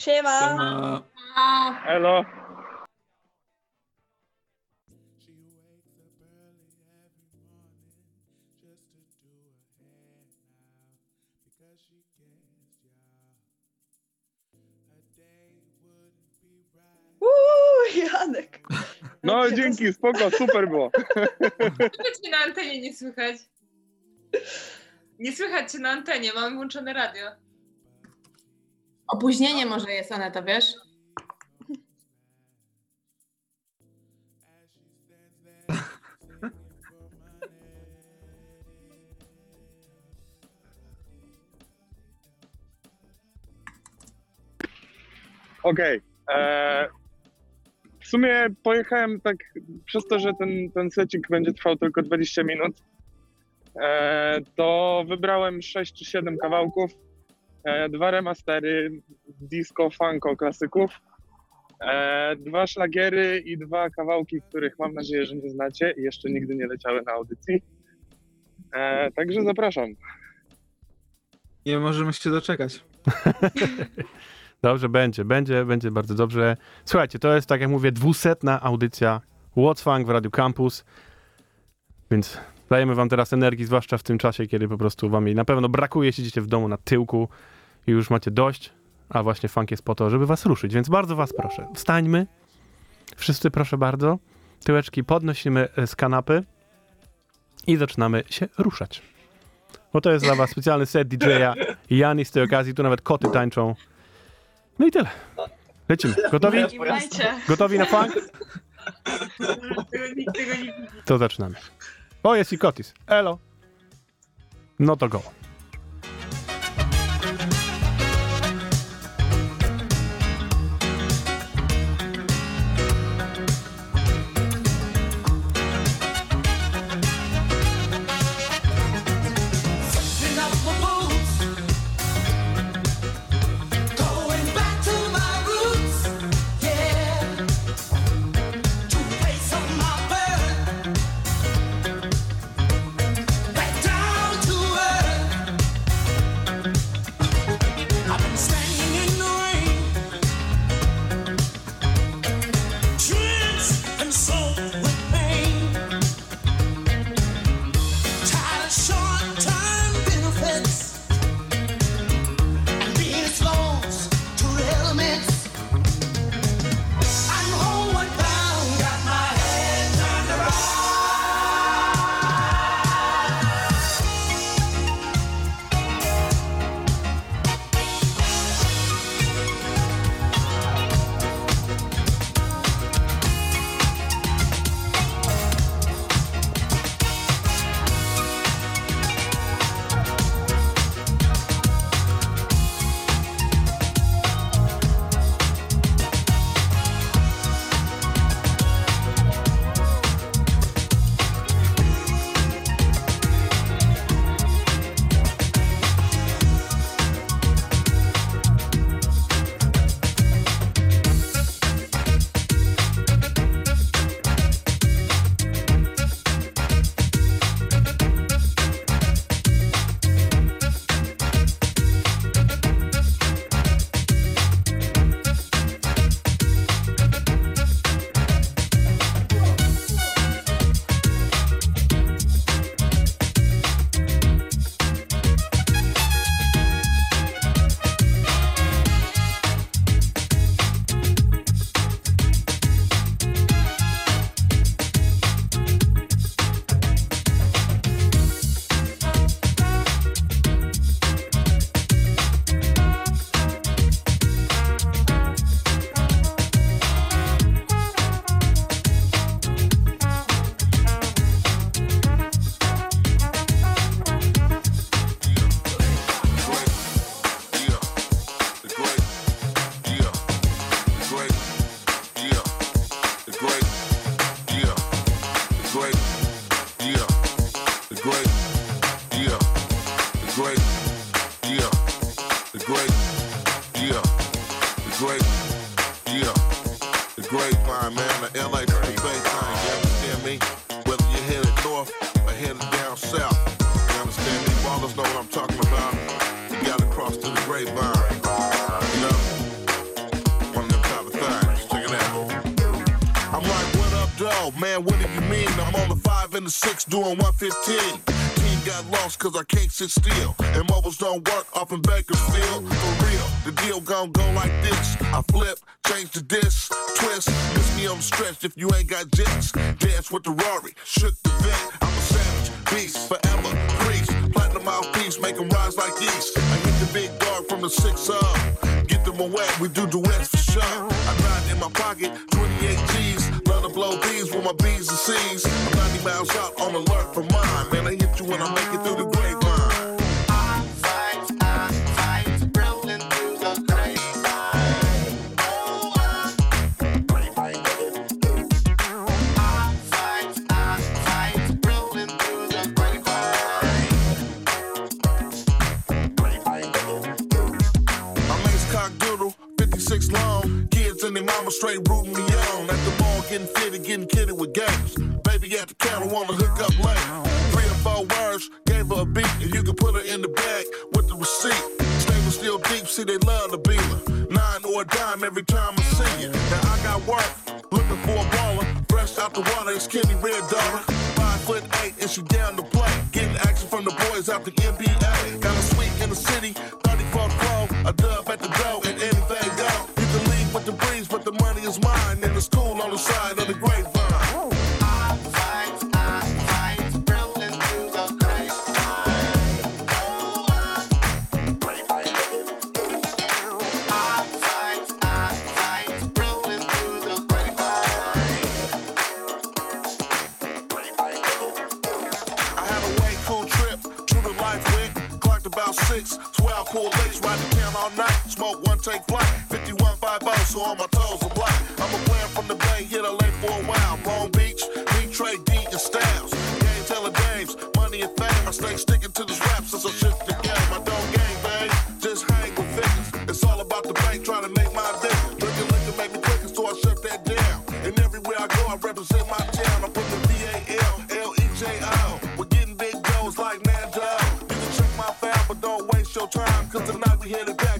Siema! Elo! Uuu, Janek! No dzięki, spoko, super było. Czego cię na antenie nie słychać? Nie słychać cię na antenie, mamy włączone radio. Opóźnienie może jest, Aneta, wiesz? Okej. e, W sumie pojechałem tak, przez to, że ten, ten secik będzie trwał tylko 20 minut, e, to wybrałem 6 czy 7 kawałków, dwa remastery disco, funko klasyków, e, dwa szlagiery i dwa kawałki, których mam nadzieję, że nie znacie i jeszcze nigdy nie leciały na audycji. E, także zapraszam. Nie możemy się doczekać. Dobrze, będzie, będzie, będzie bardzo dobrze. Słuchajcie, to jest, tak jak mówię, dwusetna audycja What's Funk w Radio Campus, więc dajemy wam teraz energii, zwłaszcza w tym czasie, kiedy po prostu wam jej na pewno brakuje, siedzicie w domu na tyłku i już macie dość, a właśnie funk jest po to, żeby was ruszyć, więc bardzo was proszę, wstańmy, wszyscy proszę bardzo, tyłeczki podnosimy e, z kanapy i zaczynamy się ruszać. bo to jest dla was specjalny set DJ-a i Jani z tej okazji, tu nawet koty tańczą. No i tyle. Lecimy. Gotowi? Gotowi na funk? Tego, nikt tego nie widzi. To zaczynamy. O, jest i Kotis. Elo. No to go. Doing 115. Team got lost cause I can't sit still. And mobiles don't work off in Bakersfield. For real, the deal gon' go like this. I flip, change the disc, twist. Miss me on the stretch if you ain't got jets. Dance with the Rory, shook the vent. I'm a savage, beast, forever, priest. Platinum mouthpiece, make 'em rise like yeast. I hit the big dog from the 6 up. Get them away, we do duets B's and C's. I'm 90 miles out on alert for mine. Man, I hit you when I make it through the grapevine. I'm ace getting kidded with games. Baby at the counter, wanna hook up late. Three or four words, gave her a beat, and you can put her in the bag with the receipt. Stable still deep, see they love the beamer. Nine or a dime every time I see it. Now I got work, looking for a baller. Fresh out the water, it's Kenny Red Daughter. Five foot eight, and she down to play. Getting action from the boys out the NBA. we in the back.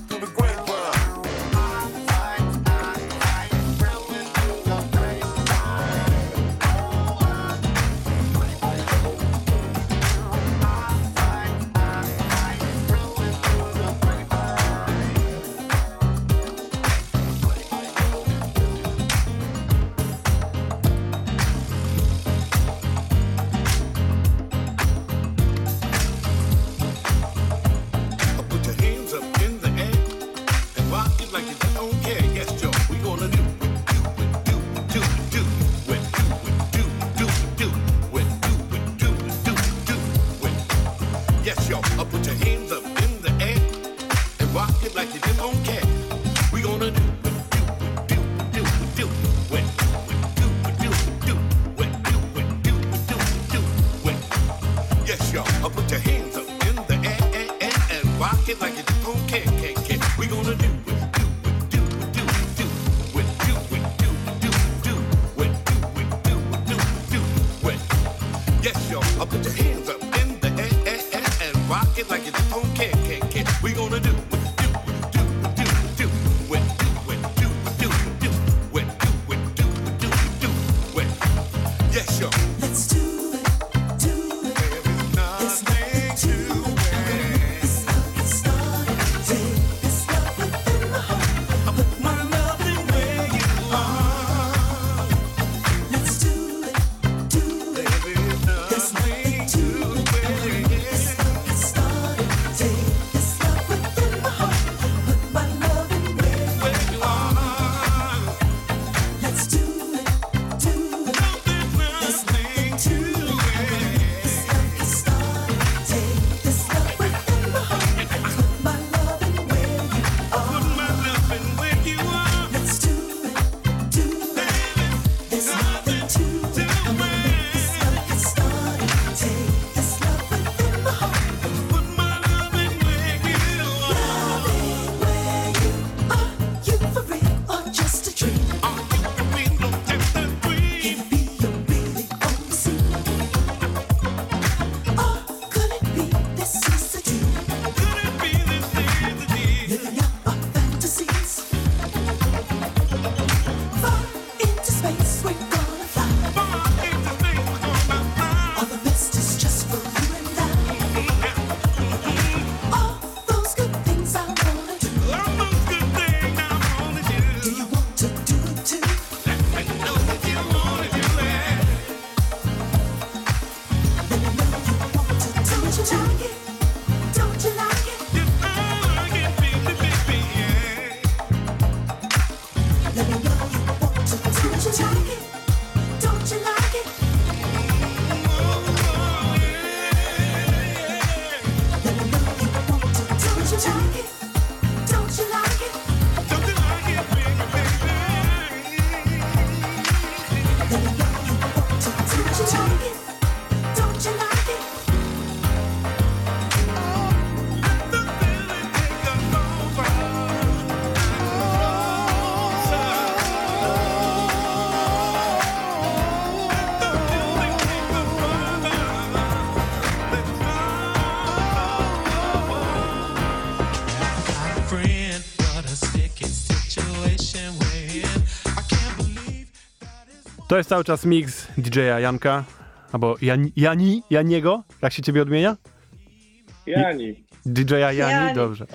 To jest cały czas mix DJ-a Janka, albo Jan, Jani, Janiego, jak się ciebie odmienia? Jani. DJ-a Jani, Jani. dobrze.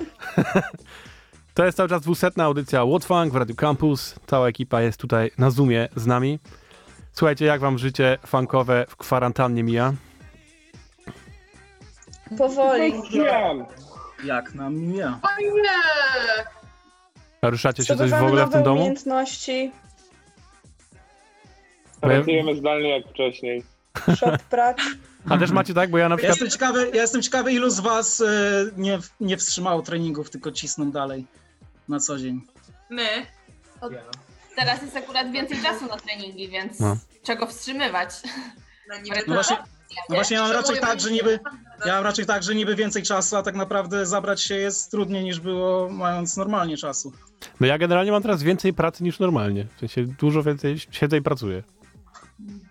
to jest cały czas dwusetna audycja Łotwang w Radio Campus. Cała ekipa jest tutaj na Zoomie z nami. Słuchajcie, jak wam życie funkowe w kwarantannie mija? Powoli. Jak nam mija? Fajnie! Ruszacie się coś w ogóle w tym domu? umiejętności. Pracujemy zdalnie jak wcześniej. Shop prac. A też macie tak, bo ja na przykład... Ja jestem ciekawy, ja jestem ciekawy ilu z was y, nie, nie wstrzymało treningów, tylko cisną dalej na co dzień. My. Od... Ja. Teraz jest akurat więcej czasu na treningi, więc no. czego wstrzymywać? No, no właśnie, no właśnie ja mam raczej tak, że niby... Ja mam raczej tak, że niby więcej czasu, a tak naprawdę zabrać się jest trudniej niż było mając normalnie czasu. No ja generalnie mam teraz więcej pracy niż normalnie. W sensie dużo więcej siedzę i pracuję.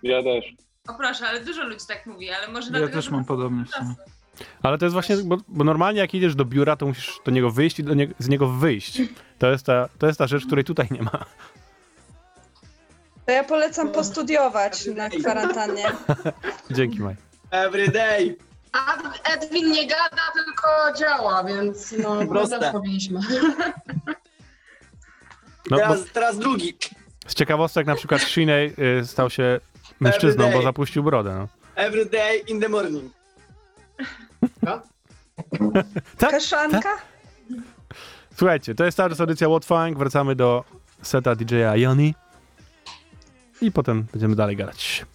Ja też. O proszę, ale dużo ludzi tak mówi, ale może Ja też mam ma podobnie. Ale to jest właśnie, bo, bo normalnie jak idziesz do biura, to musisz do niego wyjść i do nie, z niego wyjść. To jest, ta, to jest ta rzecz, której tutaj nie ma. To ja polecam postudiować na kwarantannie. Dzięki, Maj. Every day. A Edwin nie gada, tylko działa, więc no Proste. też powinniśmy. No, bo Teraz, teraz drugi. Z ciekawostek na przykład Shinej y, stał się mężczyzną, bo zapuścił brodę. No. Every day in the morning. Tak? Kaszanka? Słuchajcie, to jest ta audycja What Funk. Wracamy do seta DJ-a Joni. I potem będziemy dalej gadać.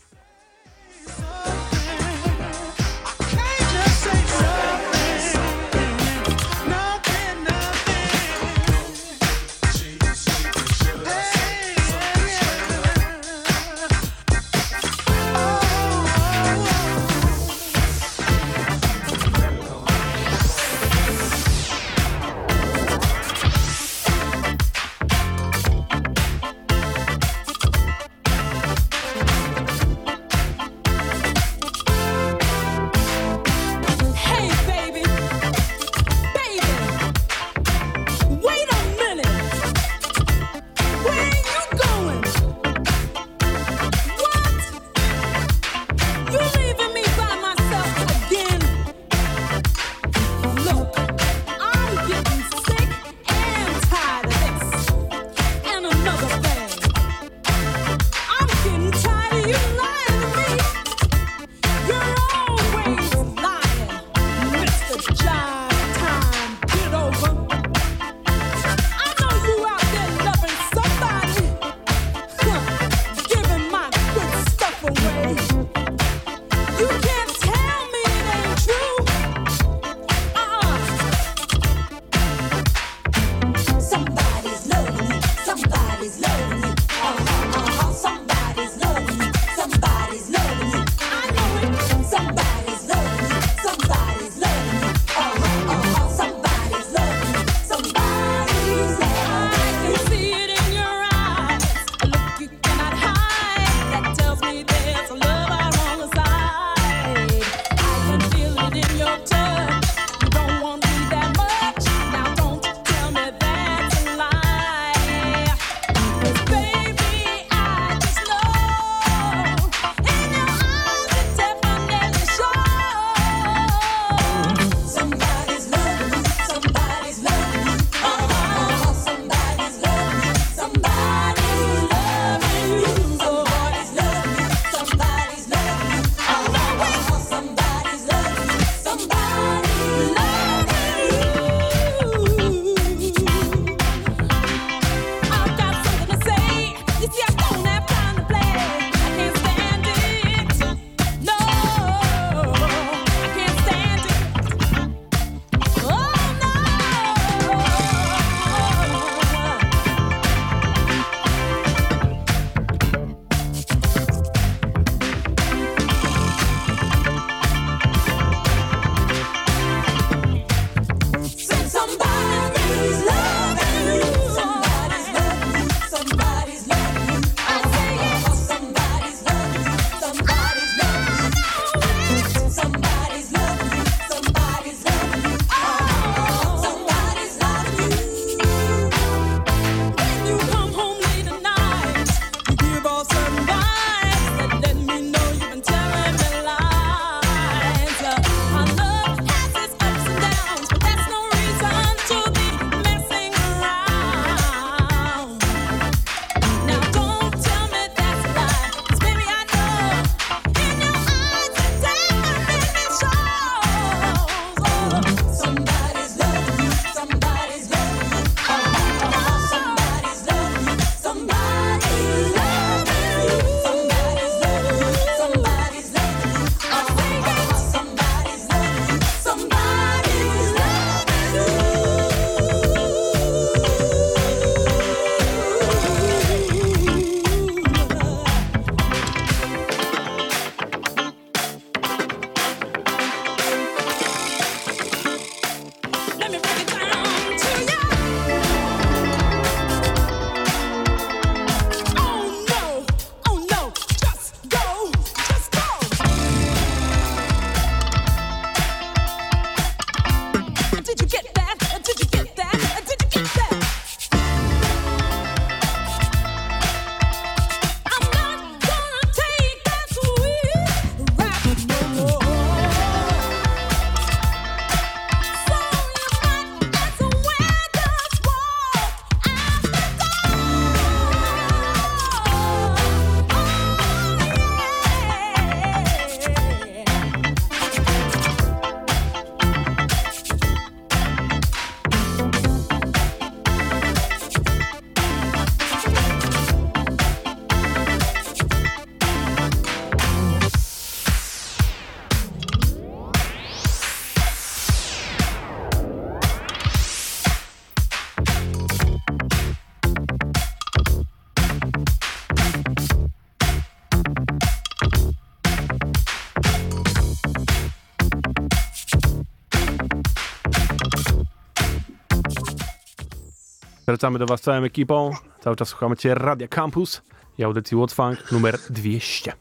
Wracamy do Was całą ekipą. Cały czas słuchamy Cię Radia Campus i audycji What's Funk numer 200.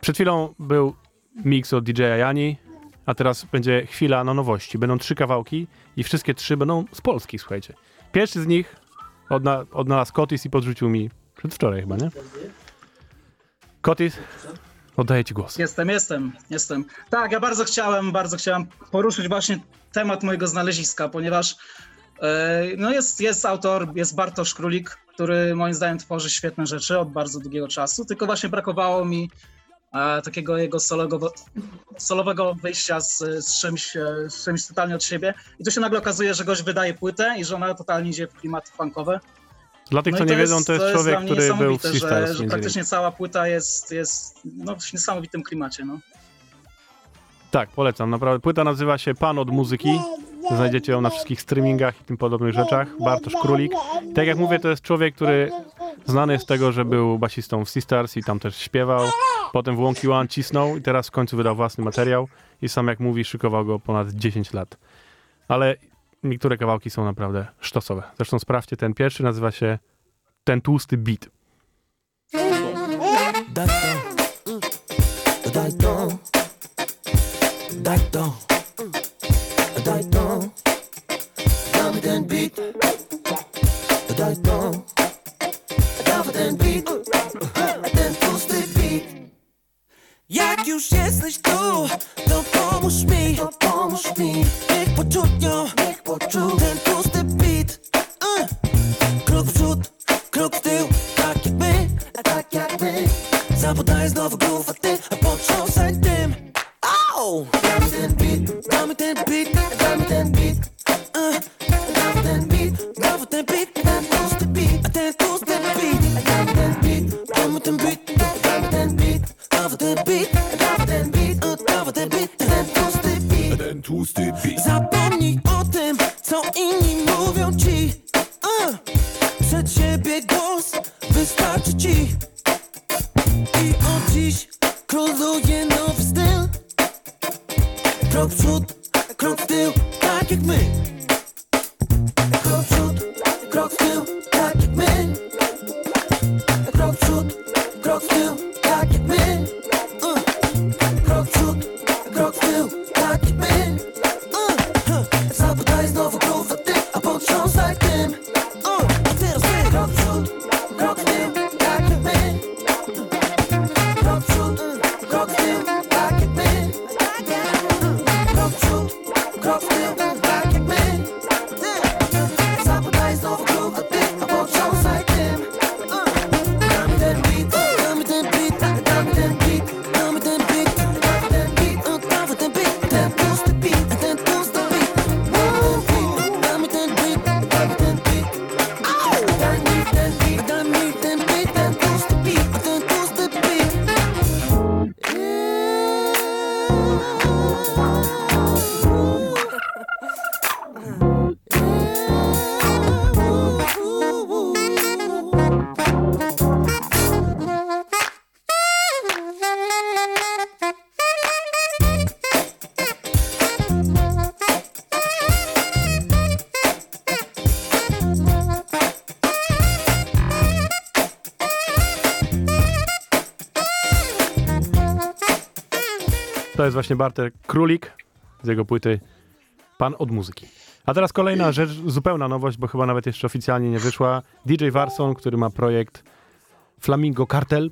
Przed chwilą był mix od DJ Jani, a teraz będzie chwila na nowości. Będą trzy kawałki i wszystkie trzy będą z Polski, słuchajcie. Pierwszy z nich odna odnalazł Kotis i podrzucił mi przedwczoraj chyba, nie? Kotis, oddaję Ci głos. Jestem, jestem, jestem. Tak, ja bardzo chciałem, bardzo chciałem poruszyć właśnie temat mojego znaleziska, ponieważ no jest, jest autor, jest Bartosz Królik, który moim zdaniem tworzy świetne rzeczy od bardzo długiego czasu, tylko właśnie brakowało mi e, takiego jego solowego, solowego wyjścia z, z, czymś, e, z czymś totalnie od siebie. I tu się nagle okazuje, że gość wydaje płytę i że ona totalnie idzie w klimaty funkowe. Dla tych, No co nie wiedzą, to jest dla człowiek, mnie który był w że, że praktycznie cała płyta jest, jest no, w niesamowitym klimacie. No. Tak, polecam. Naprawdę. Płyta nazywa się Pan od muzyki. Znajdziecie ją na wszystkich streamingach i tym podobnych rzeczach. Bartosz Królik. Tak jak mówię, to jest człowiek, który znany jest z tego, że był basistą w Sea Stars i tam też śpiewał. Potem w Wonky One cisnął i teraz w końcu wydał własny materiał. I sam jak mówi, szykował go ponad 10 lat. Ale niektóre kawałki są naprawdę sztosowe. Zresztą sprawdźcie, ten pierwszy nazywa się Ten tłusty beat. Daj to, daj to, daj to, daj to, damy ten beat, ten pusty beat. Jak już jesteś tu, to pomóż mi, to pomóż mi, niech poczują, niech poczuł ten pusty beat. Uh. Krok w przód, krok w tył, tak jak my, tak jak my. Zapodaj znowu głów, a ty potrząsaj tym. Oh! Damy ten beat, damy ten beat, damy ten beat. Beat, damy ten beat, damy ten beat, uh, damy ten beat, ten pusty beat. Ten tłusty beat. Zapomnij o właśnie Bartek Królik z jego płyty Pan od muzyki. A teraz kolejna rzecz, zupełna nowość, bo chyba nawet jeszcze oficjalnie nie wyszła. DJ Warson, który ma projekt Flamingo Cartel,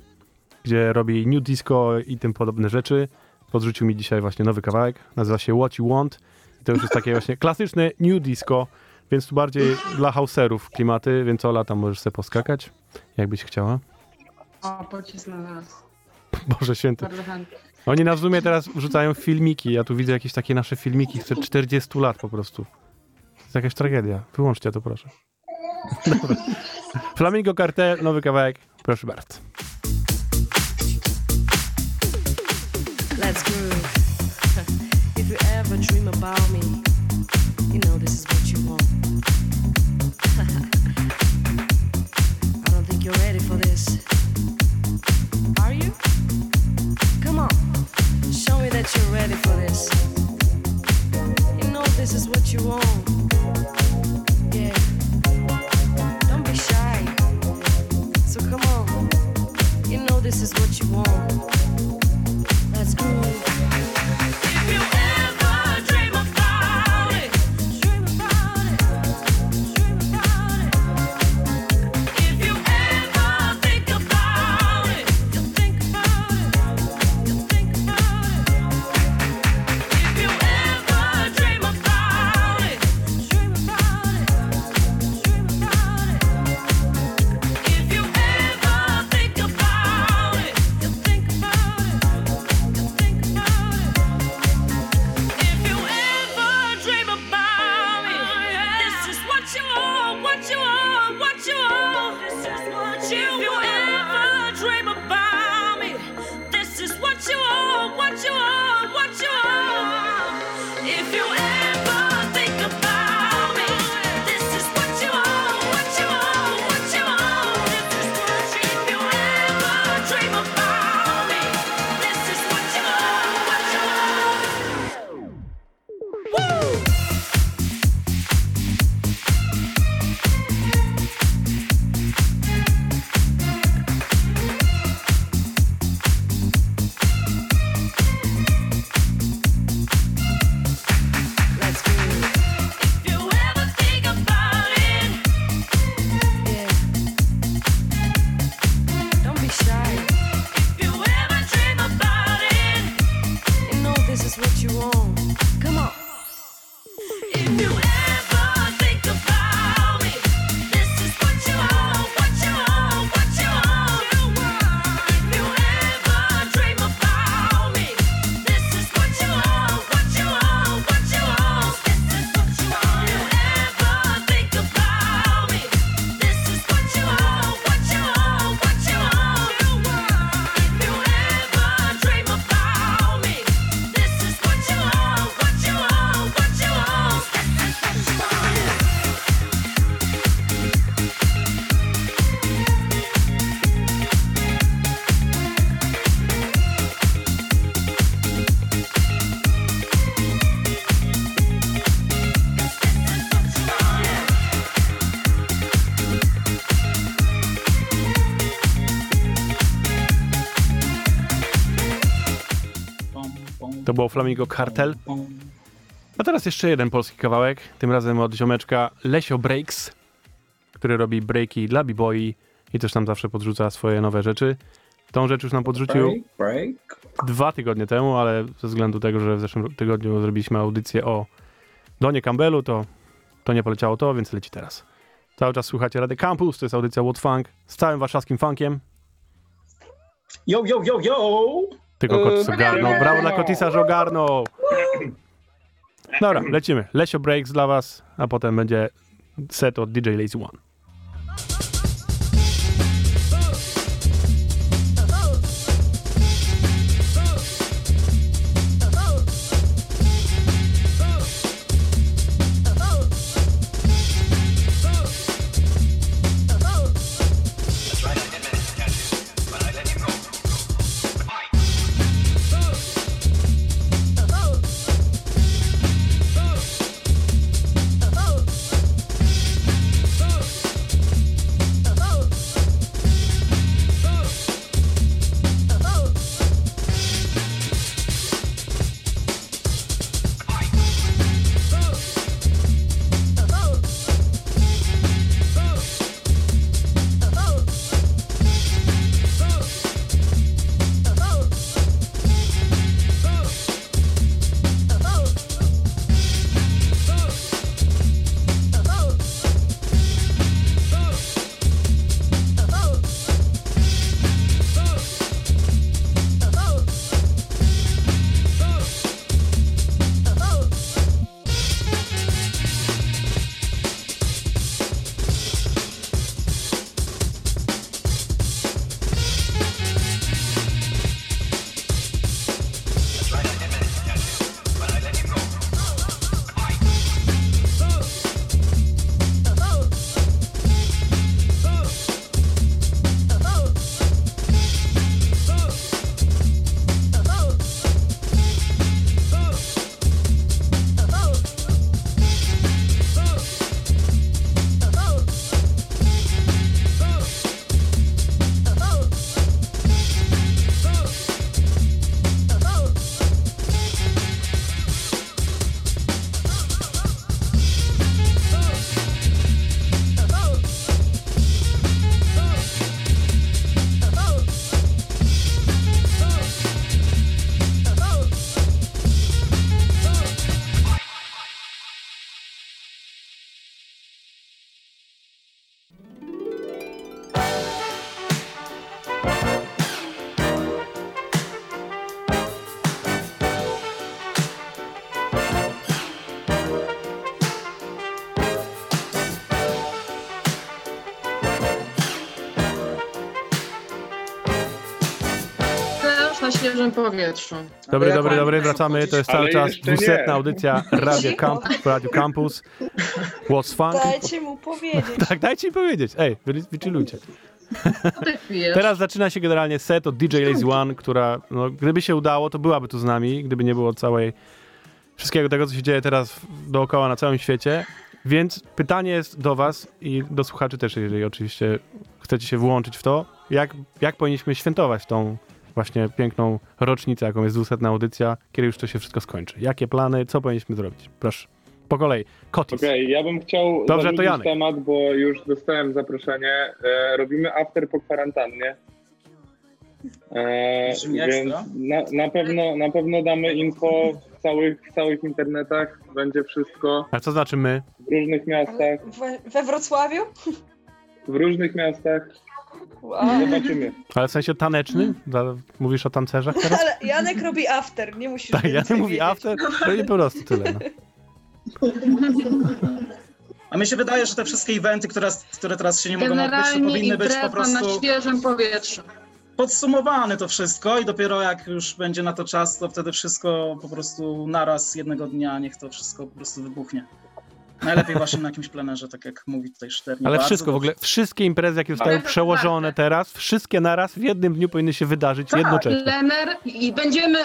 gdzie robi new disco i tym podobne rzeczy. Podrzucił mi dzisiaj właśnie nowy kawałek, nazywa się What You Want. I to już jest takie właśnie klasyczne new disco, więc tu bardziej dla houseerów klimaty, więc Ola, tam możesz sobie poskakać, jakbyś chciała. O, pocisk na nas. Boże święty. Bardzo chętnie. Oni na Zoomie teraz wrzucają filmiki. Ja tu widzę jakieś takie nasze filmiki sprzed 40 lat po prostu. To jest jakaś tragedia. Wyłączcie to, proszę. Flamingo Cartel, nowy kawałek. Proszę bardzo. Let's groove. if you ever dream about me, you know this is what you want. I don't think you're ready for this. Are you? Come on, Show me that you're ready for this. You know this is what you want. Yeah. Don't be shy. So come on. You know this is what you want. Let's groove. Było Flamingo Cartel. A teraz jeszcze jeden polski kawałek, tym razem od ziomeczka Lesio Breaks, który robi breaki dla b-boyi i też tam zawsze podrzuca swoje nowe rzeczy. Tą rzecz już nam podrzucił dwa tygodnie temu, ale ze względu tego, że w zeszłym tygodniu zrobiliśmy audycję o Donie Campbellu, to, to nie poleciało to, więc leci teraz. Cały czas słuchacie Rady Campus, to jest audycja What Funk z całym warszawskim funkiem. Yo, yo, yo, yo! Tylko Kotis Eee, ogarnął. Brawo dla Kotisa, że ogarnął. Dobra, lecimy. Lesio Breaks dla was, a potem będzie set od DJ Lazy One. Świeżym powietrzu. Dobry, Jak dobry, dobry, wracamy. To jest cały czas jeszcze nie. dwusetna audycja Radio. Camp, Radio Campus. What's Funk? Dajcie mu powiedzieć. Tak, dajcie mi powiedzieć. Ej, wy, wychillujcie. Teraz zaczyna się generalnie set od DJ Lazy One, która, no, gdyby się udało, to byłaby tu z nami, gdyby nie było całej, wszystkiego tego, co się dzieje teraz dookoła na całym świecie. Więc pytanie jest do was i do słuchaczy też, jeżeli oczywiście chcecie się włączyć w to, jak, jak powinniśmy świętować tą właśnie piękną rocznicę, jaką jest 200 audycja, kiedy już to się wszystko skończy. Jakie plany, co powinniśmy zrobić? Proszę. Po kolei. Kotis. Okej, ja bym chciał Dobrze, to Janek. temat, bo już dostałem zaproszenie. E, robimy after po kwarantannie. E, więc na, na, pewno, na pewno damy info w całych, w całych internetach. Będzie wszystko A co znaczy my? w różnych miastach. We, we Wrocławiu? W różnych miastach. Wow. Zobaczymy. Ale w sensie tanecznym? Za- Mówisz o tancerzach teraz? Ale Janek robi after, nie musisz Tak, ja więcej nie mówię wiedzieć. after, no i po prostu tyle. No. A mi się wydaje, że te wszystkie eventy, które, które teraz się nie mogą odbyć, to powinny być po impreza na prostu świeżym powietrzu. podsumowane to wszystko i dopiero jak już będzie na to czas, to wtedy wszystko po prostu naraz jednego dnia, niech to wszystko po prostu wybuchnie. Najlepiej właśnie na jakimś plenerze, tak jak mówi tutaj Szternie. Ale Bardzo wszystko w ogóle, wszystkie imprezy, jakie zostały przełożone teraz, wszystkie naraz w jednym dniu powinny się wydarzyć jednocześnie. Plener i będziemy,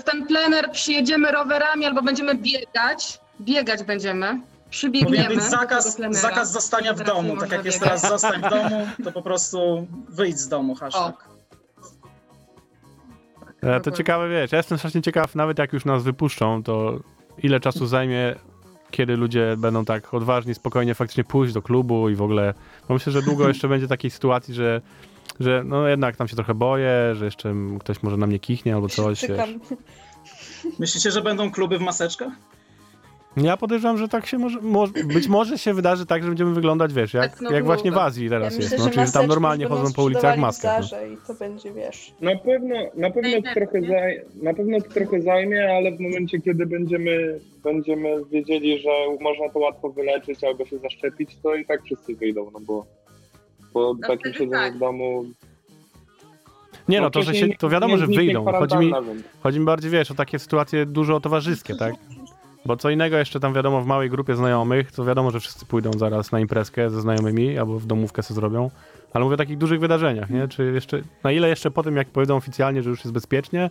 w ten plener przyjedziemy rowerami albo będziemy biegać. Biegać będziemy. Powinien Przybiegniemy. być zakaz, zakaz zostania w Teraz domu. Tak jak jest biegać. teraz zostań w domu, to po prostu wyjdź z domu, hashtag. E, To ciekawe, wiesz, ja jestem strasznie ciekaw, nawet jak już nas wypuszczą, to ile czasu zajmie, kiedy ludzie będą tak odważni, spokojnie faktycznie pójść do klubu i w ogóle, bo myślę, że długo jeszcze będzie takiej sytuacji, że, że no jednak tam się trochę boję, że jeszcze ktoś może na mnie kichnie albo coś. Myślicie, że będą kluby w maseczkach? Ja podejrzewam, że tak się może, może, być może się wydarzy tak, że będziemy wyglądać, wiesz, jak, Tak, no, jak właśnie w. Azji teraz ja jest, myślę, no, czyli że tam normalnie chodzą po ulicach maskach. No. I to będzie, wiesz... Na pewno, na pewno to trochę, zaj, na pewno to trochę zajmie, ale w momencie, kiedy będziemy, będziemy wiedzieli, że można to łatwo wyleczyć albo się zaszczepić, to i tak wszyscy wyjdą, no bo, bo No takim wtedy siedzenie tak. w domu... Nie no, No to, że się, to wiadomo, nie że wyjdą. Chodzi mi, chodzi mi bardziej, wiesz, o takie sytuacje dużo towarzyskie, tak? Bo co innego jeszcze tam wiadomo w małej grupie znajomych, to wiadomo, że wszyscy pójdą zaraz na imprezkę ze znajomymi albo w domówkę sobie zrobią. Ale mówię o takich dużych wydarzeniach, nie? Czy jeszcze, na ile jeszcze po tym, jak powiedzą oficjalnie, że już jest bezpiecznie,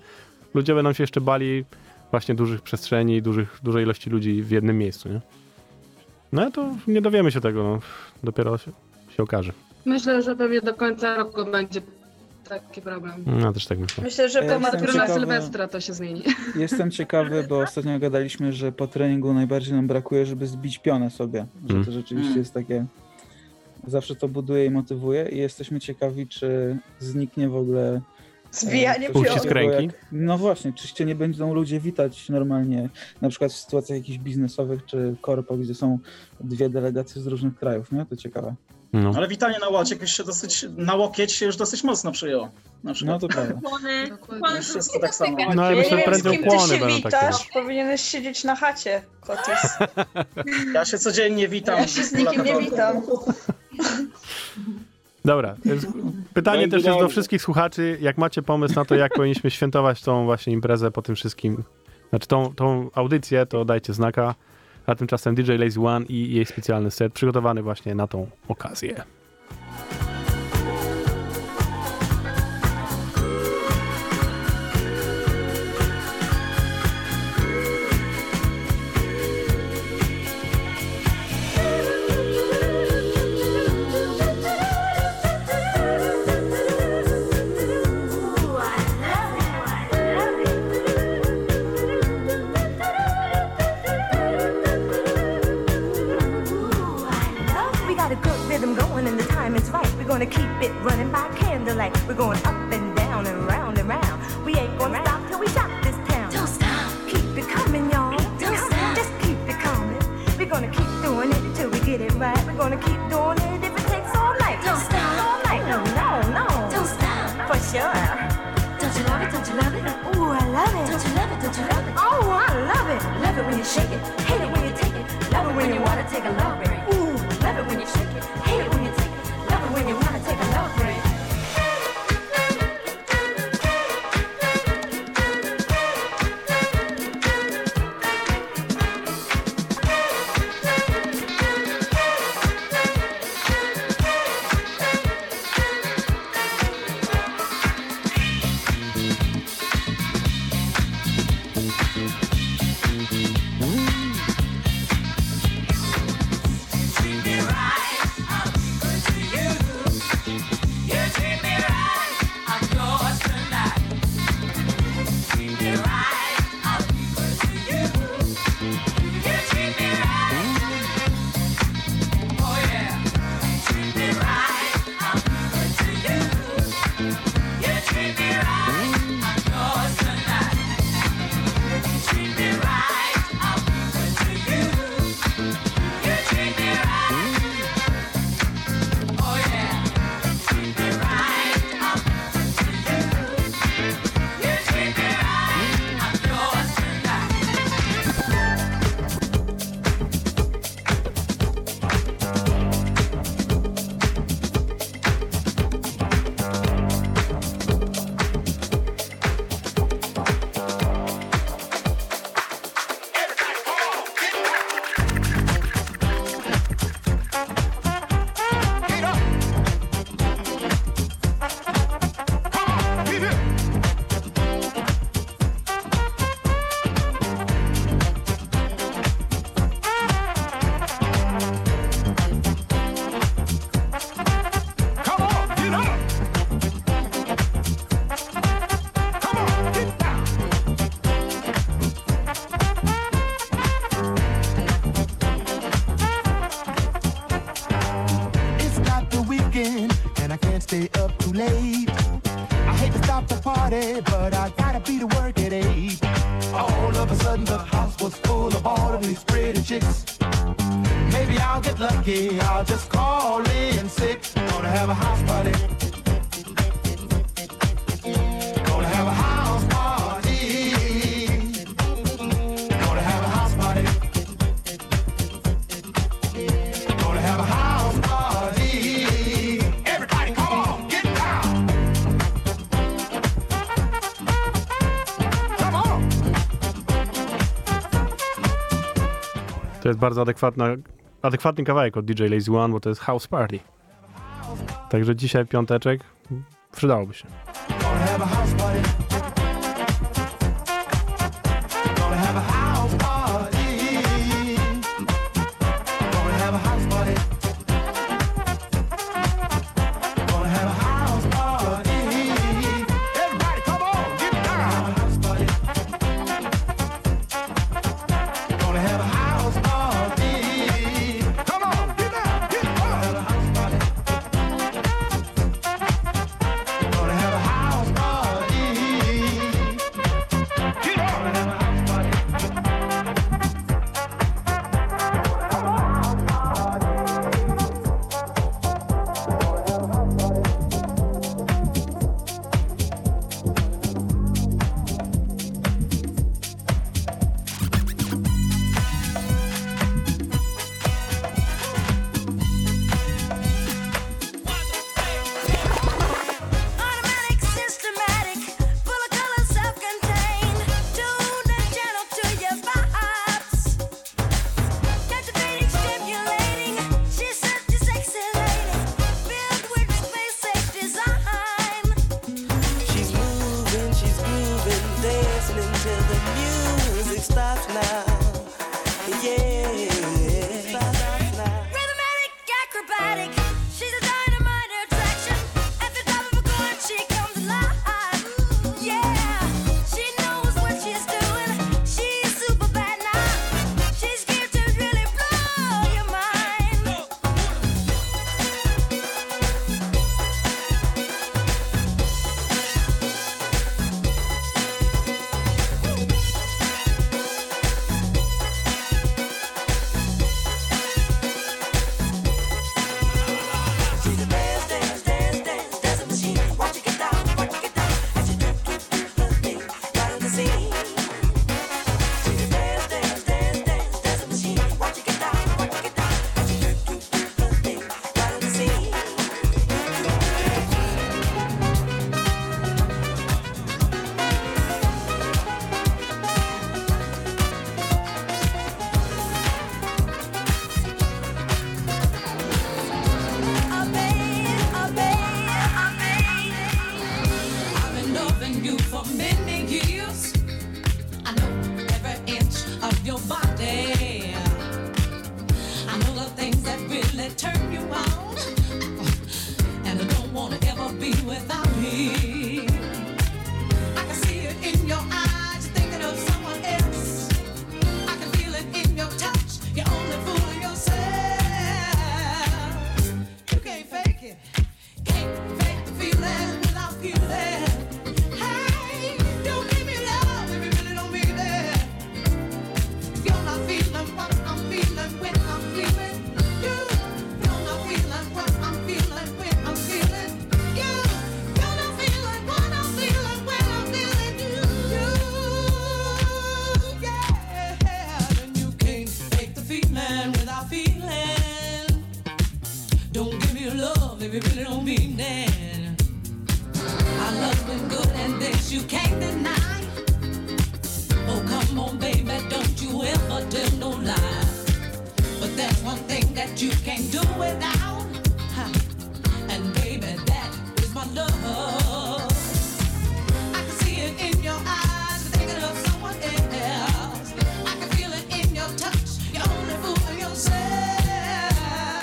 ludzie będą się jeszcze bali właśnie dużych przestrzeni, dużych, dużej ilości ludzi w jednym miejscu, nie? No to nie dowiemy się tego, no. Dopiero się, się okaże. Myślę, że pewnie do końca roku będzie taki problem. Ja też tak myślę. Myślę, że po jestem maturze... Na ciekawy- Sylwestra to się zmieni. Jestem ciekawy, bo ostatnio gadaliśmy, że po treningu najbardziej nam brakuje, żeby zbić pionę sobie. Że Mm. to rzeczywiście Mm. jest takie. Zawsze to buduje i motywuje, i jesteśmy ciekawi, czy zniknie w ogóle. Zbijanie coś Uścisk takiego ręki? jak- No właśnie, czy się nie będą ludzie witać normalnie, na przykład w sytuacjach jakichś biznesowych czy korpo, gdzie są dwie delegacje z różnych krajów, nie? To ciekawe. No. Ale witanie na łokieć już się dosyć, na łokieć się już dosyć mocno przyjęło. Na przykład. No to prawda. Ukłony Już wszystko tak samo. No ale Ja myślę, prędzej kim ty ukłony się będą takie. witasz. Powinieneś siedzieć na chacie, Kotis. Ja się codziennie witam. Ja się z nikim nie witam. Dobra, pytanie też jest do wszystkich słuchaczy, jak macie pomysł na to, jak powinniśmy świętować tą właśnie imprezę po tym wszystkim, znaczy tą, tą audycję, to dajcie znaka, a tymczasem DJ Lazy One i jej specjalny set przygotowany właśnie na tą okazję. Got a good rhythm going and the time is right. We're gonna keep it running by candlelight. We're going up and down and round and round. We ain't gonna stop till we shock this town. Don't stop. Keep it coming, y'all. Don't stop. Just keep it coming. We're gonna keep doing it till we get it right. We're gonna keep doing it if it takes all night. Don't stop. All night. No, no, no. Don't stop. For sure. Don't you love it? Don't you love it? Ooh, I love it. Don't you love it? Don't you love it? Oh, I love it. Love it when you shake it. Hate it when you take it. Love it when you wanna take a love break. bardzo adekwatna, adekwatny kawałek od DJ Lazy One, bo to jest House Party. Także dzisiaj piąteczek przydałoby się.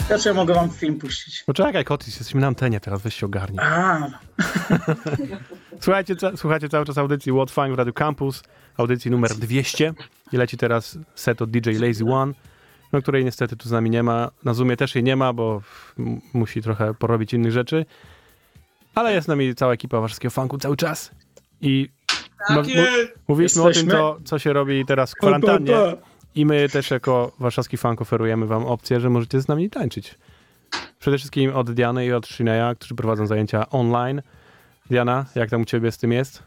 Znaczy ja mogę wam film puścić. Poczekaj, Kotis, jesteśmy na antenie teraz, weź się ogarnij. A. słuchajcie, ca słuchajcie cały czas audycji What Fine w Radio Campus, audycji numer 200 i leci teraz set od DJ Lazy One, no której niestety tu z nami nie ma. Na Zoomie też jej nie ma, bo musi trochę porobić innych rzeczy. Ale jest z nami cała ekipa warszawskiego funku cały czas i tak mówiliśmy Jesteśmy. o tym, co, co się robi teraz w kwarantannie. I my też jako warszawski funk oferujemy wam opcję, że możecie z nami tańczyć. Przede wszystkim od Diany i od Shineya, którzy prowadzą zajęcia online. Diana, jak tam u ciebie z tym jest?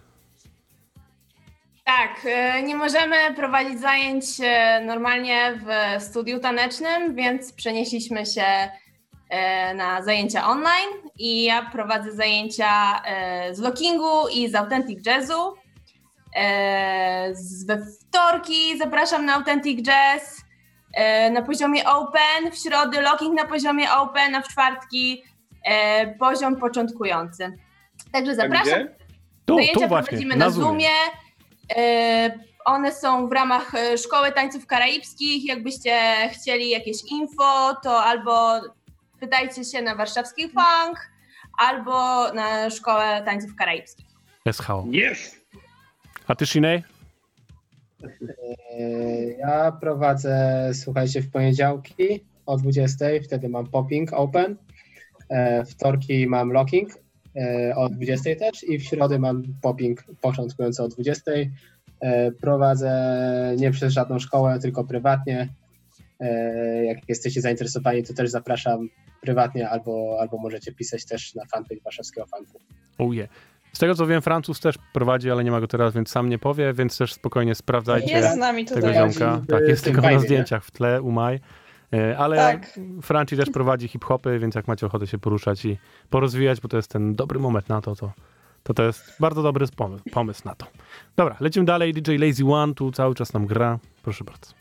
Tak, e, nie możemy prowadzić zajęć e, normalnie w studiu tanecznym, więc przenieśliśmy się e, na zajęcia online i ja prowadzę zajęcia z lockingu i z Authentic Jazzu. E, z- We wtorki zapraszam na Authentic Jazz e, na poziomie open, w środy locking na poziomie open, a w czwartki e, poziom początkujący. Także zapraszam. Tu, Zajęcia tu właśnie, prowadzimy na na Zoomie. Zoomie. One są w ramach Szkoły Tańców Karaibskich. Jakbyście chcieli jakieś info, to albo pytajcie się na warszawski funk, albo na Szkołę Tańców Karaibskich. SHO. Yes! A ty, Shiney? E, Ja prowadzę, słuchajcie, w poniedziałki o 20, wtedy mam popping open, e, wtorki mam locking e, o 20 też i w środę mam popping początkujący o 20. E, Prowadzę nie przez żadną szkołę, tylko prywatnie. Jak jesteście zainteresowani, to też zapraszam prywatnie albo, albo możecie pisać też na fanpage warszawskiego fanku. Oh yeah. Z tego co wiem, Francuz też prowadzi, ale nie ma go teraz, więc sam nie powie, więc też spokojnie sprawdzajcie Jest z nami tego tutaj. ziomka. W Tak, jest tylko na zdjęciach w tle, umaj. E, Ale Tak. Franci też prowadzi hip-hopy, więc jak macie ochotę się poruszać i porozwijać, bo to jest ten dobry moment na to, to to, to jest bardzo dobry pomysł, pomysł na to. Dobra, lecimy dalej. DJ Lazy One tu cały czas nam gra. Proszę bardzo.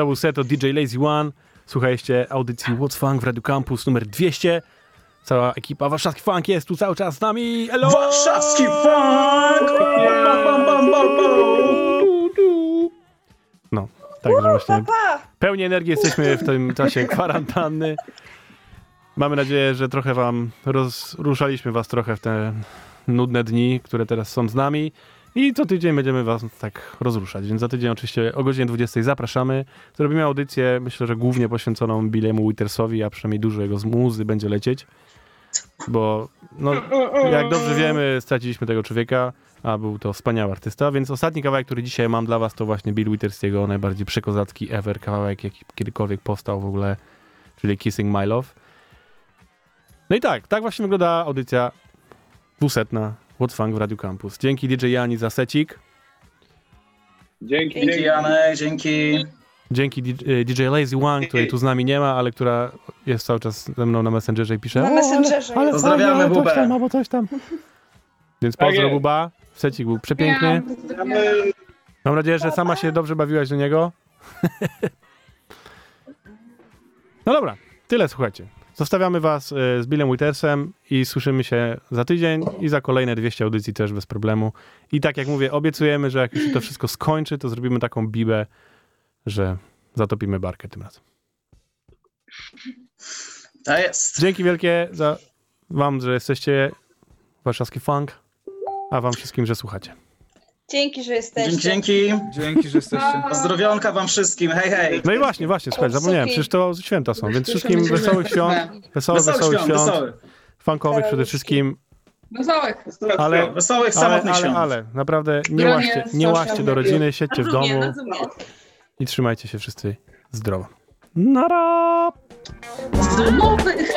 To był set od DJ Lazy One. Słuchajcie audycji What's Funk w Radio Campus numer 200. Cała ekipa Warszawski Funk jest tu cały czas z nami. Hello! Warszawski Funk! No, także właśnie pełni energii jesteśmy w tym czasie kwarantanny. Mamy nadzieję, że trochę wam rozruszaliśmy was trochę w te nudne dni, które teraz są z nami. I co tydzień będziemy was tak rozruszać, więc za tydzień oczywiście o godzinie 20 zapraszamy. Zrobimy audycję, myślę, że głównie poświęconą Billemu Withersowi, a przynajmniej dużo jego z muzy będzie lecieć. Bo no, jak dobrze wiemy, straciliśmy tego człowieka, a był to wspaniały artysta, więc ostatni kawałek, który dzisiaj mam dla was, to właśnie Bill Withers, jego najbardziej przekozacki ever kawałek, jaki kiedykolwiek powstał w ogóle, czyli Kissing My Love. No i tak, tak właśnie wygląda audycja dwusetna What's Funk w Radio Campus. Dzięki DJ Jani za secik. Dzięki. Dzięki Janek, dzięki. Dzięki DJ Lazy One, której tu z nami nie ma, ale która jest cały czas ze mną na Messengerze i pisze. Na "O, Messengerze ale, ale fajnie, Pozdrawiamy ale coś Bubę. tam, albo coś tam. Więc Tak pozdro jest. Buba. Secik był przepiękny. Mam nadzieję, że sama się dobrze bawiłaś do niego. no dobra, tyle słuchajcie. Zostawiamy was e, z Billem Withersem i słyszymy się za tydzień i za kolejne 200 audycji też bez problemu. I tak jak mówię, obiecujemy, że jak już się to wszystko skończy, to zrobimy taką bibę, że zatopimy barkę tym razem. To jest. Dzięki wielkie za wam, że jesteście warszawski funk, a wam wszystkim, że słuchacie. Dzięki, że jesteście. Dzięki, dzięki. Że jesteście. Pozdrowionka wam wszystkim, hej, hej. No i właśnie, właśnie, słuchaj, zapomniałem, przecież to święta są, więc wszystkim wesołych świąt, wesołych, Wesołych świąt, funkowych przede wszystkim, Wesołych. ale, Wesołych, ale, samotnych ale, świąt. ale, naprawdę nie łaście, nie łaście do rodziny, siedźcie w domu i trzymajcie się wszyscy zdrowo. Nara! Zoomowych.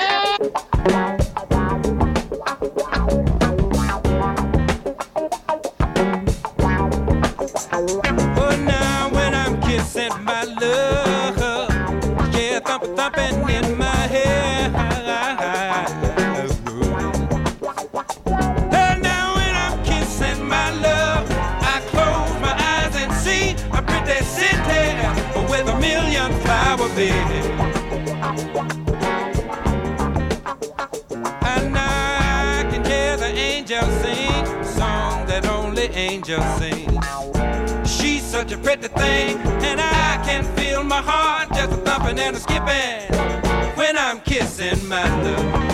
Only angels sing. She's such a pretty thing, and I can feel my heart just a thumping and a skipping when I'm kissing my love.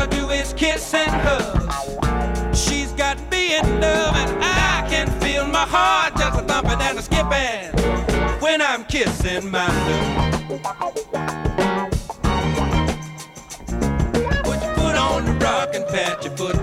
Wanna do is kiss and hug. She's got me in love, and I can feel my heart just a thumping and a skipping when I'm kissing my love. Put your foot on the rock and pat your foot,